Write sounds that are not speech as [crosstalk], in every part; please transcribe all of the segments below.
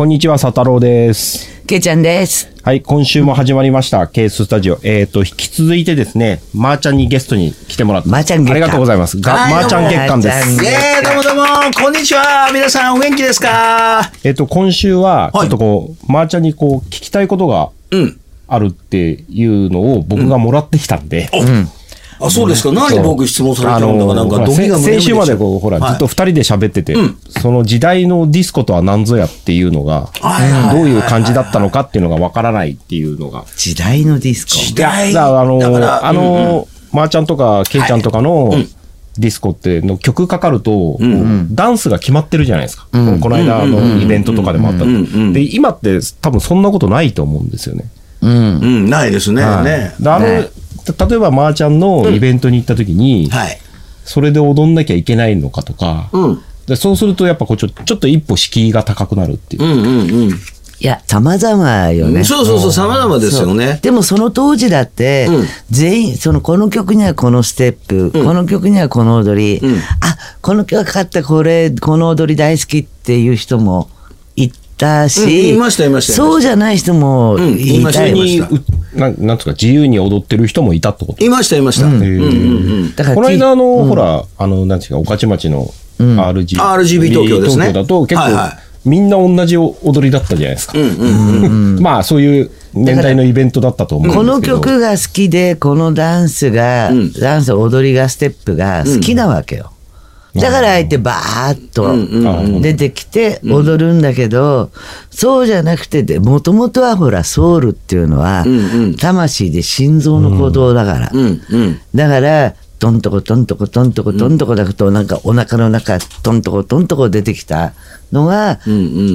こんにちは、佐太郎です。けいちゃんです。はい、今週も始まりました、ケーススタジオ。えっ、と、引き続いてですね、まーちゃんにゲストに来てもらって。まーちゃん月間ありがとうございます。が、はいまーちゃん月間ですどうも。イエーイどうもどうもこんにちは皆さんお元気ですか？えっ、と、今週は、ちょっとこう、まーちゃんにこう、聞きたいことがうん。あるっていうのを僕がもらってきたんで。あ、そうですか。何僕質問されあたんだか、なんか、先週までこう、ほら、はいずっと二人で喋ってて、その時代のディスコとは何ぞやっていうのが、どういう感じだったのかっていうのがわからないっていうのが。時代のディスコ？時代。だからあのあのまーちゃんとかけいちゃんとかのディスコっての曲かかると、ダンスが決まってるじゃないですか。この間のイベントとかでもあったで、今って多分そんなことないと思うんですよね。うん。うん、ないですね。はいね。であの例えばまーちゃんのイベントに行った時に、はい。それで踊んなきゃいけないのかとか、うん。でそうするとやっぱこうちょちょっと一歩敷居が高くなるっていう。うんうんうん。いや、様々よね。そうそうそう、様々ですよね。でもその当時だって、うん全員、そのこの曲にはこのステップ、この曲にはこの踊り、あ、この曲かかったこれ、この踊り大好きっていう人もいたし、うんいましたいましたそうじゃない人もうんいいたしたいましたうなんなんつうか自由に踊ってる人もいたってこと？いました、いました。うんうんうん。だからこの間あの、ほら、あの、なんていうか、御徒町の RG、RGB 東京ですね東京だと結構、はいはいみんな同じ踊りだったじゃないですか。まあ、そういう年代のイベントだったと思うんですけど。この曲が好きで、このダンスが、ダンス、踊りが、ステップが好きなわけよ。だから相手バーッと出てきて踊るんだけど、そうじゃなくてで、もともとはほら、ソウルっていうのは、魂で心臓の鼓動だから。うんうん。だから、トントコトントコトントコトントコだと、なんかお腹の中、トントコトントコ出てきたのが、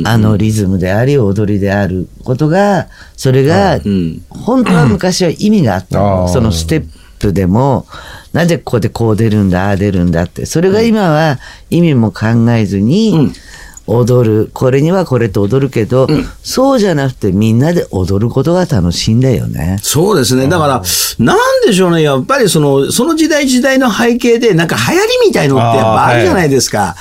あのリズムであり、踊りであることが、それが、本当は昔は意味があったそのステップでも、なぜここでこう出るんだ、ああ出るんだって。それが今は意味も考えずに、踊る。これにはこれと踊るけど、そうじゃなくてみんなで踊ることが楽しいんだよね。そうですね。だから、なんでしょうね。やっぱりその、その時代時代の背景で、なんか流行りみたいのってやっぱあるじゃないですか。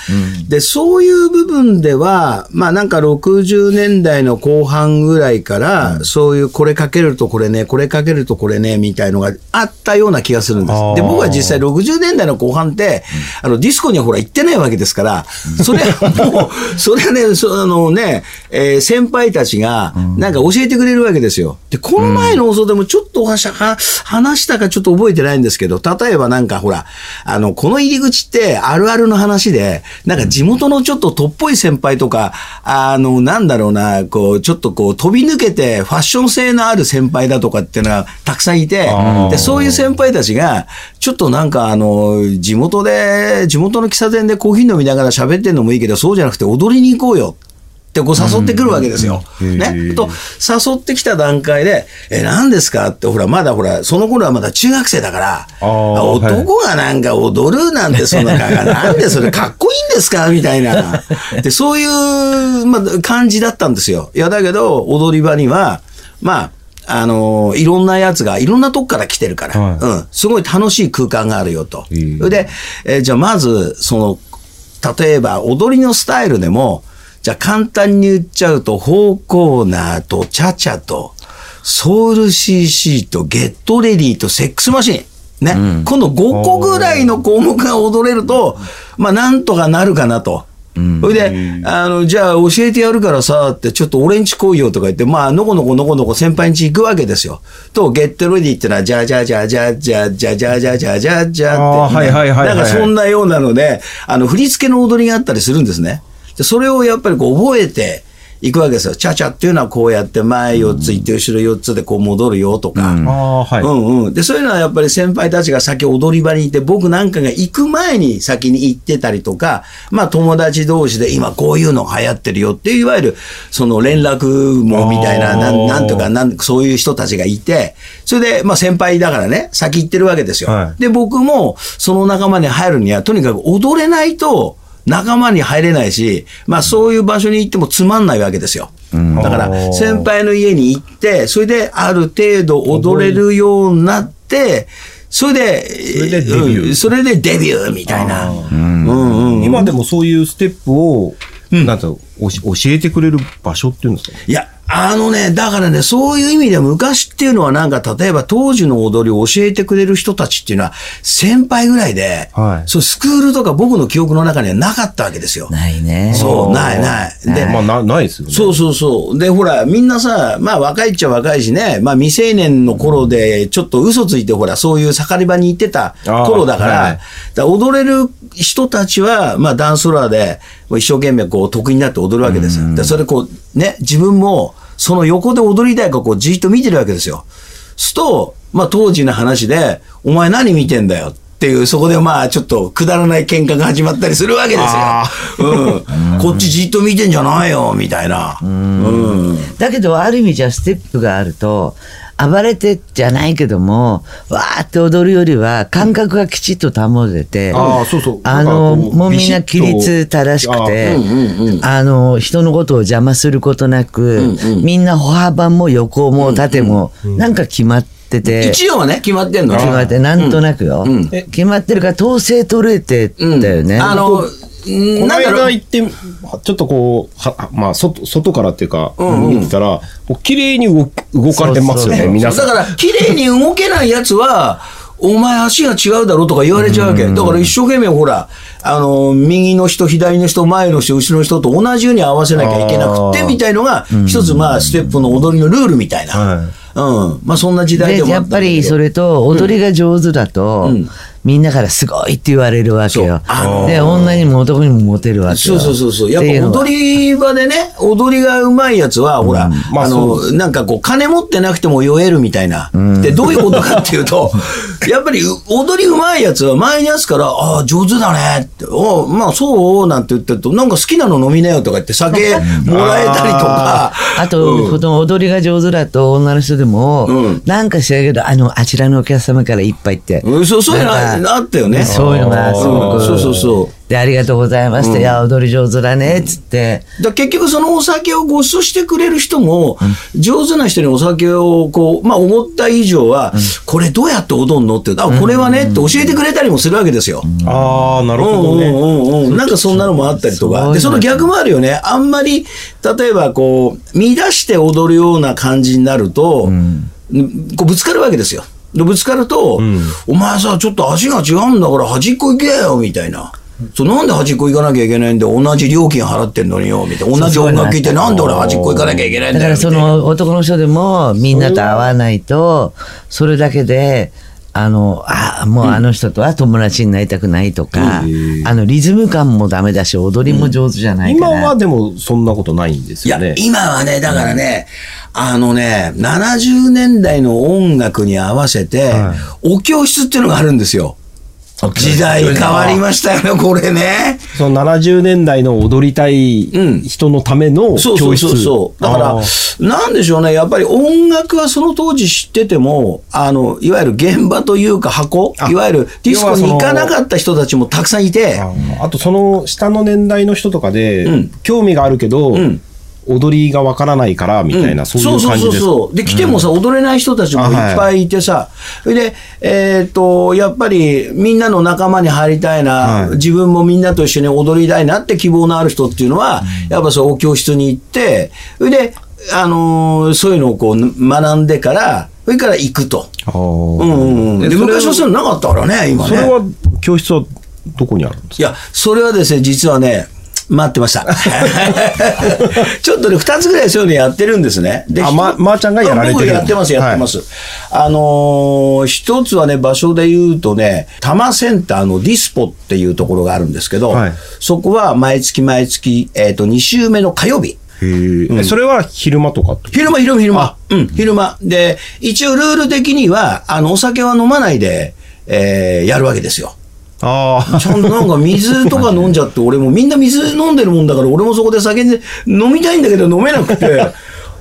で、そういう部分では、まあなんか60年代の後半ぐらいから、そういうこれかけるとこれね、これかけるとこれね、みたいのがあったような気がするんです。で、僕は実際60年代の後半って、あの、ディスコにはほら行ってないわけですから、それはもう、それはね、そあのね、えー先輩たちが、なんか教えてくれるわけですよ。で、この前の放送でもちょっとお話は話したかちょっと覚えてないんですけど、例えばなんかほら、あの、この入り口ってあるあるの話で、なんか地元のちょっととっぽい先輩とか、あの、なんだろうな、こう、ちょっとこう、飛び抜けてファッション性のある先輩だとかっていうのがたくさんいてで、そういう先輩たちが、ちょっとなんかあの、地元で、地元の喫茶店でコーヒー飲みながら喋ってんのもいいけど、そうじゃなくて踊りに行こうよ。ってこう誘ってくるわけですよ。ね。と、誘ってきた段階で、え、何ですかって、ほら、まだほら、その頃はまだ中学生だから、男がなんか踊るなんて、その、なんでそれかっこいいんですかみたいな。[laughs] で、そういう、まあ、感じだったんですよ。いや、だけど、踊り場には、まあ、あのいろんなやつが、いろんなとこから来てるから、はいうん、すごい楽しい空間があるよと。で、えーじゃあまず、その、例えば踊りのスタイルでも、じゃあ簡単に言っちゃうと、フォーコーナーとチャチャと、ソウル CC とゲットレディとセックスマシン。ね。この5個ぐらいの項目が踊れると、まあなんとかなるかなと。それで、あの、じゃあ教えてやるからさ、って、ちょっと俺んち来いよとか言って、まあ、のこのこのこのこ先輩んち行くわけですよ。と、ゲットレディってのは、じゃあじゃあじゃあじゃあじゃあじゃあじゃあじゃあじゃあじゃあじゃあって、はいはいはいはいなんかそんなようなので、あの、振り付けの踊りがあったりするんですね。でそれをやっぱりこう覚えていくわけですよ。チャチャっていうのはこうやって前4つ行って後ろ4つでこう戻るよとか。ああ、はい。うんうん。で、そういうのはやっぱり先輩たちが先踊り場にいて、僕なんかが行く前に先に行ってたりとか、まあ友達同士で今こういうの流行ってるよっていう、いわゆるその連絡網みたいな、なんなんとかなん、そういう人たちがいて、それでまあ先輩だからね、先行ってるわけですよ。はいで、僕もその仲間に入るには、とにかく踊れないと、仲間に入れないし、まあそういう場所に行ってもつまんないわけですよ。だから先輩の家に行って、それである程度踊れるようになって、それで、それでデビュー。うんそれでデビューみたいな。今でもそういうステップをなんていうのおし教えてくれる場所っていうんですか？いや、あのね、だからね、そういう意味では昔っていうのはなんか、例えば当時の踊りを教えてくれる人たちっていうのは、先輩ぐらいで、はいそう、スクールとか僕の記憶の中にはなかったわけですよ。ないね。そう、ないない。で、まあ、な、ないですよね。そうそうそう。で、ほら、みんなさ、まあ若いっちゃ若いしね、まあ未成年の頃で、ちょっと嘘ついて、ほら、そういう盛り場に行ってた頃だから、はいだから踊れる人たちは、まあダンスフロアで、一生懸命こう得意になって踊るわけですよ。で、それこう、ね、自分も、その横で踊りたいからこうじっと見てるわけですよ。すると、まあ当時の話で、お前何見てんだよ？っていう、そこでまあちょっとくだらない喧嘩が始まったりするわけですあよ。うん。こっちじっと見てんじゃないよ、みたいな。うん。だけど、ある意味じゃステップがあると、暴れてじゃないけども、わーって踊るよりは、感覚がきちっと保てて、ああ、そうそう。あの、もうみんな規律正しくて、あの、人のことを邪魔することなく、みんな歩幅も横も縦も、なんか決まってて、一応はね、決まってんの決まって、なんとなくよ。うん。決まってるから、統制取れてたよね。あの、この。間行って、ちょっとこう、はまあ、外、外からっていうか、見てたら、綺麗に動動かれてますよね、皆さん。だから、綺麗に動けないやつは、お前足が違うだろうとか言われちゃうわけ。だから一生懸命ほら、あの、右の人、左の人、前の人、後ろの人と同じように合わせなきゃいけなくて、みたいのが、一つまあ、ステップの踊りのルールみたいな。はいうん。まあ、そんな時代ででもあやっぱりそれ、れと踊りが上手だと、うんみんなからすごいって言われるわけよそうあの。で女にも男にもモテるわけよ。そうそうそうそう。やっぱ踊り場でね、踊りが上手いやつは、ほら、まああの、なんかこう、金持ってなくても酔えるみたいな。で、どういうことかっていうと、[laughs] やっぱり踊り上手いやつは前にやつから、ああ、上手だねって、おまあそうなんて言ってると、なんか好きなの飲みなよとか言って酒もらえたりとか。あと、この踊りが上手だと女の人でも、うんなんか知らんけど、あの、あちらのお客様から一杯って。うんそうそういうのあったよね。そういうのがすごく。うんそうそうそう。で、ありがとうございました。いや、踊り上手だね、つって。だ結局そのお酒をご馳走してくれる人も、上手な人にお酒をこう、まあ思った以上は、これどうやって踊るのって、あ、これはねって教えてくれたりもするわけですよ。ああ、なるほどね。うんうんうんうん。なんかそんなのもあったりとか。で、その逆もあるよね。あんまり、例えばこう、乱して踊るような感じになると、こうぶつかるわけですよ。で、ぶつかると、お前さ、ちょっと足が違うんだから端っこ行けよ、みたいな。そうなんで端っこ行かなきゃいけないんだよ。同じ料金払ってんのによ、みたいな。同じ音楽聴いてなんで俺端っこ行かなきゃいけないんだよ。だからその男の人でもみんなと会わないと、それだけで、あの、あ、もうあの人とは友達になりたくないとか、あの、リズム感もダメだし、踊りも上手じゃないから。今はでもそんなことないんですいやよね、。今はね、だからね、あのね、70年代の音楽に合わせて、お教室っていうのがあるんですよ。時代変わりましたよね、これね。その70年代の踊りたいうん。人のためのそうそう教室。そう。そう。だからなんでしょうね、やっぱり音楽はその当時知ってても、あの、いわゆる現場というか箱、あいわゆるディスコに行かなかった人たちもたくさんいて、あとその下の年代の人とかで、うん。興味があるけど、ん踊りがわからないからみたいな、そういう感じでそうそうそうそう。で、来てもさ、踊れない人たちもい。っぱいいてさ、それで、えっ、と、やっぱりみんなの仲間に入りたいな、はい。自分もみんなと一緒に踊りたいなって希望のある人っていうのは、やっぱそう、お教室に行って、それで、あのーそういうのをこう、学んでから、それから行くと。うんうんうん。で、昔はそういうのなかったからね、今ね。それは教室はどこにあるんですいや、それはですね、実はね、待ってました。[laughs] ちょっとね、二つぐらいそういうのやってるんですね。であままーちゃんがやられてる僕やってます、やってます。あのー一つはね、場所で言うとね、多摩センターのディスポっていうところがあるんですけど、はいそこは毎月毎月、えっ、と、2週目の火曜日。かへーえそれは昼間とか昼間、昼間、昼間。うん、昼間。で、一応ルール的には、あの、お酒は飲まないで、えーやるわけですよ。ああ [laughs] ちゃんとなんか水とか飲んじゃって、俺もみんな水飲んでるもんだから、俺もそこで酒で飲みたいんだけど飲めなくて、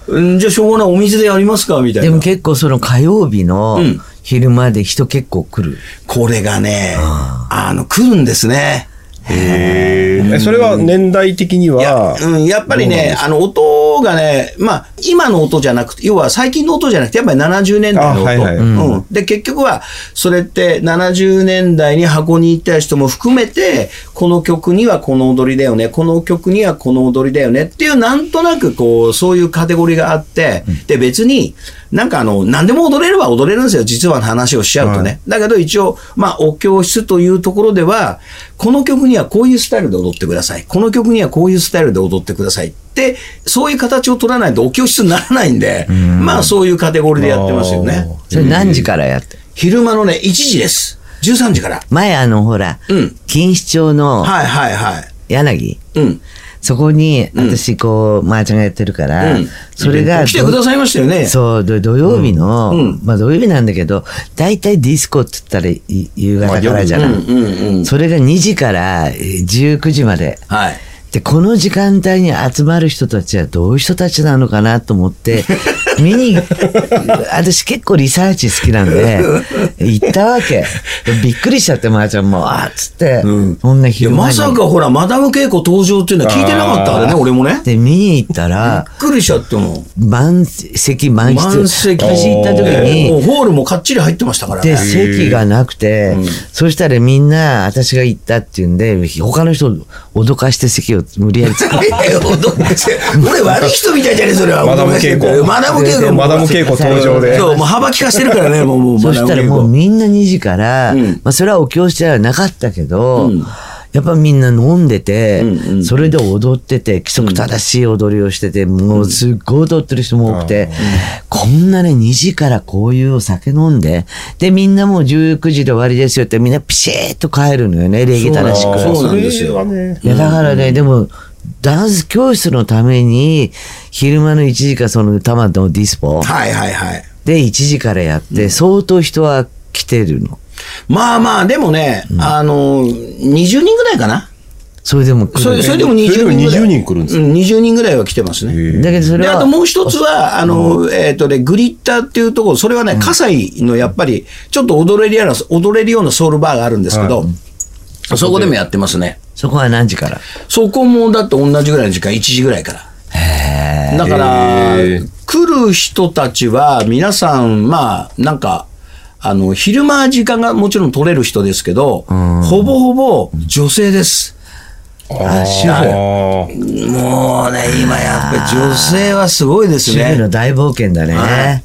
う [laughs] んじゃあしょうがない、お水でやりますか、みたいな。でも結構その火曜日のうん昼間で人結構来る。これがね、あの、来るんですね。へえ。それは年代的にいやは、、うん、やっぱりね、あの、音がね、まあ、今の音じゃなくて、要は最近の音じゃなくて、やっぱり70年代の音。あはいはい。うん。で、結局は、それって70年代に箱に行った人も含めて、この曲にはこの踊りだよね、この曲にはこの踊りだよねっていう、なんとなくこう、そういうカテゴリーがあって、で、別に、なんかあの、何でも踊れれば踊れるんですよ、実はの話をしちゃうとね。だけど一応、まあ、お教室というところでは、この曲にはこういうスタイルで踊ってください。この曲にはこういうスタイルで踊ってくださいって、そういう形を取らないとお教室にならないんで、まあそういうカテゴリーでやってますよね。それ何時からやって昼間のね、1時です。13時から。前あのほら、うん錦糸町のはいはいはい。柳、うん。そこに私こう、マーチャンがやってるから、うんそれが来てくださいましたよね。そう、ど土曜日の、まあ土曜日なんだけど、大体ディスコって言ったらい夕方からじゃない。それが2時からえー19時まで。はい。で、この時間帯に集まる人たちはどういう人たちなのかなと思って、[laughs] 見に、私結構リサーチ好きなんで、[laughs] 行ったわけ。でびっくりしちゃって、まー、ちゃんも、あっつって、うんこんな昼間にまさかほら、マダム稽古登場っていうのは聞いてなかったからね、俺もね。で、見に行ったら、びっくりしちゃってもう。満席満室。満席私行った時もうに、ホールもかっちり入ってましたからで、ね。席がなくて、そしたらみんな、私が行ったっていうんで、他の人を脅かして席を無理やり作って。え踊って [laughs] 俺悪い人みたいじゃねそれは。マダム稽古マダム稽古。マダム稽古登場で。そう、もう幅利かしてるからね、[laughs] もう、もう、そしたらもうみんな2時から、うん。まあそれはお教室ではなかったけど、うん。やっぱみんな飲んでて、うんうんそれで踊ってて、規則正しい踊りをしてて、もうすっごい踊ってる人も多くて、こんなね、2時からこういうお酒飲んで、で、みんなもう19時で終わりですよってみんなピシーッと帰るのよね、礼儀正しく。そうなんですよ。だからね、でも、ダンス教室のために、昼間の1時間その多摩のディスポはいはいはい。で1時からやって、相当人は来てるの。まあまあ、でもね、あの、20人ぐらいかな。それでも来るそれそれでも20人ぐらい。それでも20人来るんですか？うん、20人ぐらいは来てますね。だけどそれは、であともう一つは、あの、えっ、とね、グリッターっていうところ、それはね、葛西のやっぱり、ちょっと踊れるような、踊れるようなソウルバーがあるんですけど、そこでもやってますね。そこは何時から？そこもだって同じぐらいの時間、1時ぐらいから。だから来る人たちは、皆さん、まあ、なんか、あの、昼間時間がもちろん取れる人ですけど、ほぼほぼ女性です。あ主婦あもうね、今やっぱり女性はすごいですね。主婦の大冒険だはね。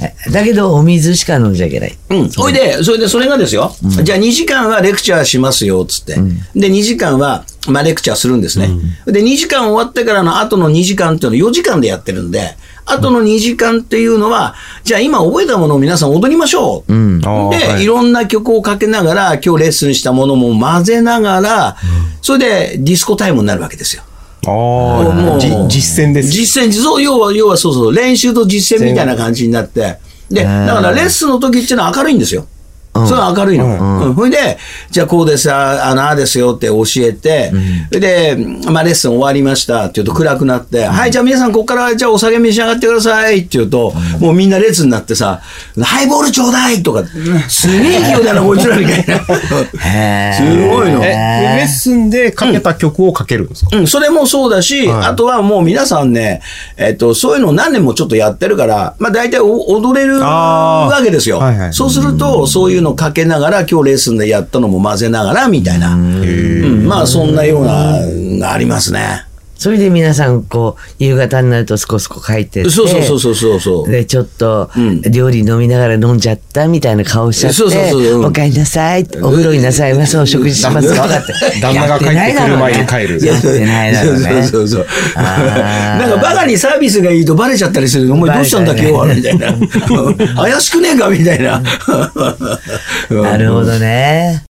えだけど、お水しか飲んじゃいけない。うん。それで、それで、それがですよ。じゃあ2時間はレクチャーしますよ、つって。で、2時間は、まあ、レクチャーするんですね。で、2時間終わってからの後の2時間っていうのを4時間でやってるんで、後の2時間っていうのは、じゃあ今覚えたものを皆さん踊りましょう。うん。で、、はいいろんな曲をかけながら、今日レッスンしたものも混ぜながら、それでディスコタイムになるわけですよ。あもうあ、じ実践です。実践、そう、要は、要はそうそう、練習と実践みたいな感じになって、で、だからレッスンの時っていうのは明るいんですよ。それは明るいの。うん。ほいで、じゃあこうです、ああの、ああですよって教えて、それで、まあレッスン終わりましたって言うと暗くなって、はい、じゃあ皆さんここからじゃあお酒召し上がってくださいって言うと、もうみんな列になってさ、ハイボールちょうだいとか、すげえ勢いだな、[laughs] こいつらみたいな。へすごいの。え、レッスンでかけた曲をかけるんですか？うん、それもそうだし、はい。あとはもう皆さんね、えっと、そういうのを何年もちょっとやってるから、まあ大体お踊れるわけですよ。はいはい。そうすると、そういうのかけながら、今日レッスンでやったのも混ぜながら、みたいな。うん、まあそんなような、がありますね。それで皆さん、こう、夕方になるとそこそこ帰ってって。そうそうそうそうそう。で、ちょっとうん、料理飲みながら飲んじゃったみたいな顔しちゃって、そうそうそううんお帰りなさい、お風呂になさいます、お食事しますよ、だって。旦那が帰ってくる前に帰る。やってないだろうね。そうそうそうなんかバカにサービスがいいとバレちゃったりする。お前どうしたんだ今日はみたいな。怪しくねえかみたいな。なるほどね。